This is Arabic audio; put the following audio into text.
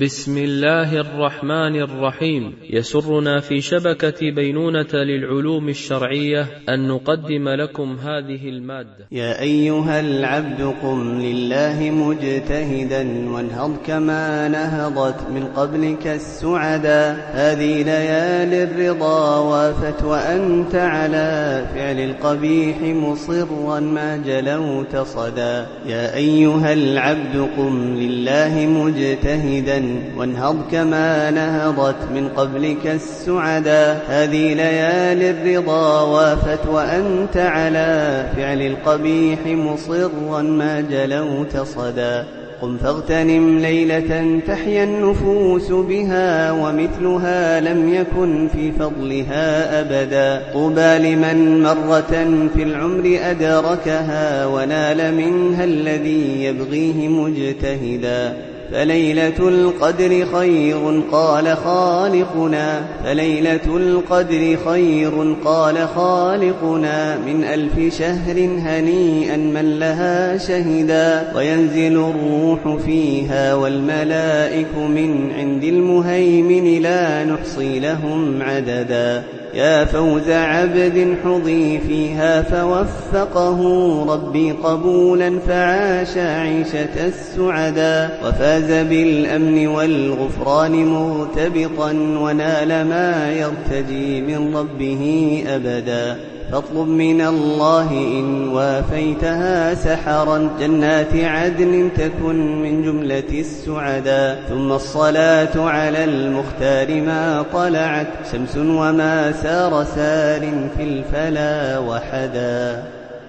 بسم الله الرحمن الرحيم. يسرنا في شبكة بينونة للعلوم الشرعية أن نقدم لكم هذه المادة. يا أيها العبد قم لله مجتهدا وانهض كما نهضت من قبلك السعدا هذه ليالي الرضا وافت وأنت على فعل القبيح مصرا ما جلوت صدا يا أيها العبد قم لله مجتهدا وانهض كما نهضت من قبلك السعدا هذه ليالي الرضا وافت وأنت على فعل القبيح مصرا ما جلوت صدا قم فاغتنم ليلة تحيا النفوس بها ومثلها لم يكن في فضلها أبدا. طوبى لمن مرة في العمر أدركها ونال منها الذي يبغيه مجتهدا. فليلة القدر خير قال خالقنا فليلة القدر خير قال خالقنا. من ألف شهر هنيئا من لها شهدا وينزل الروح فيها والملائك من عند المهيمن لا نحصي لهم عددا. يا فوز عبد حظي فيها فوفقه ربي قبولا فعاش عيشة السعدا وفاز بالأمن والغفران مرتبطا ونال ما يرتجي من ربه أبدا فاطلب من الله إن وافيتها سحرا. جنات عدن تكن من جملة السعدا ثم الصلاة على المختار ما طلعت. شمس وما سار سار في الفلا وحدا.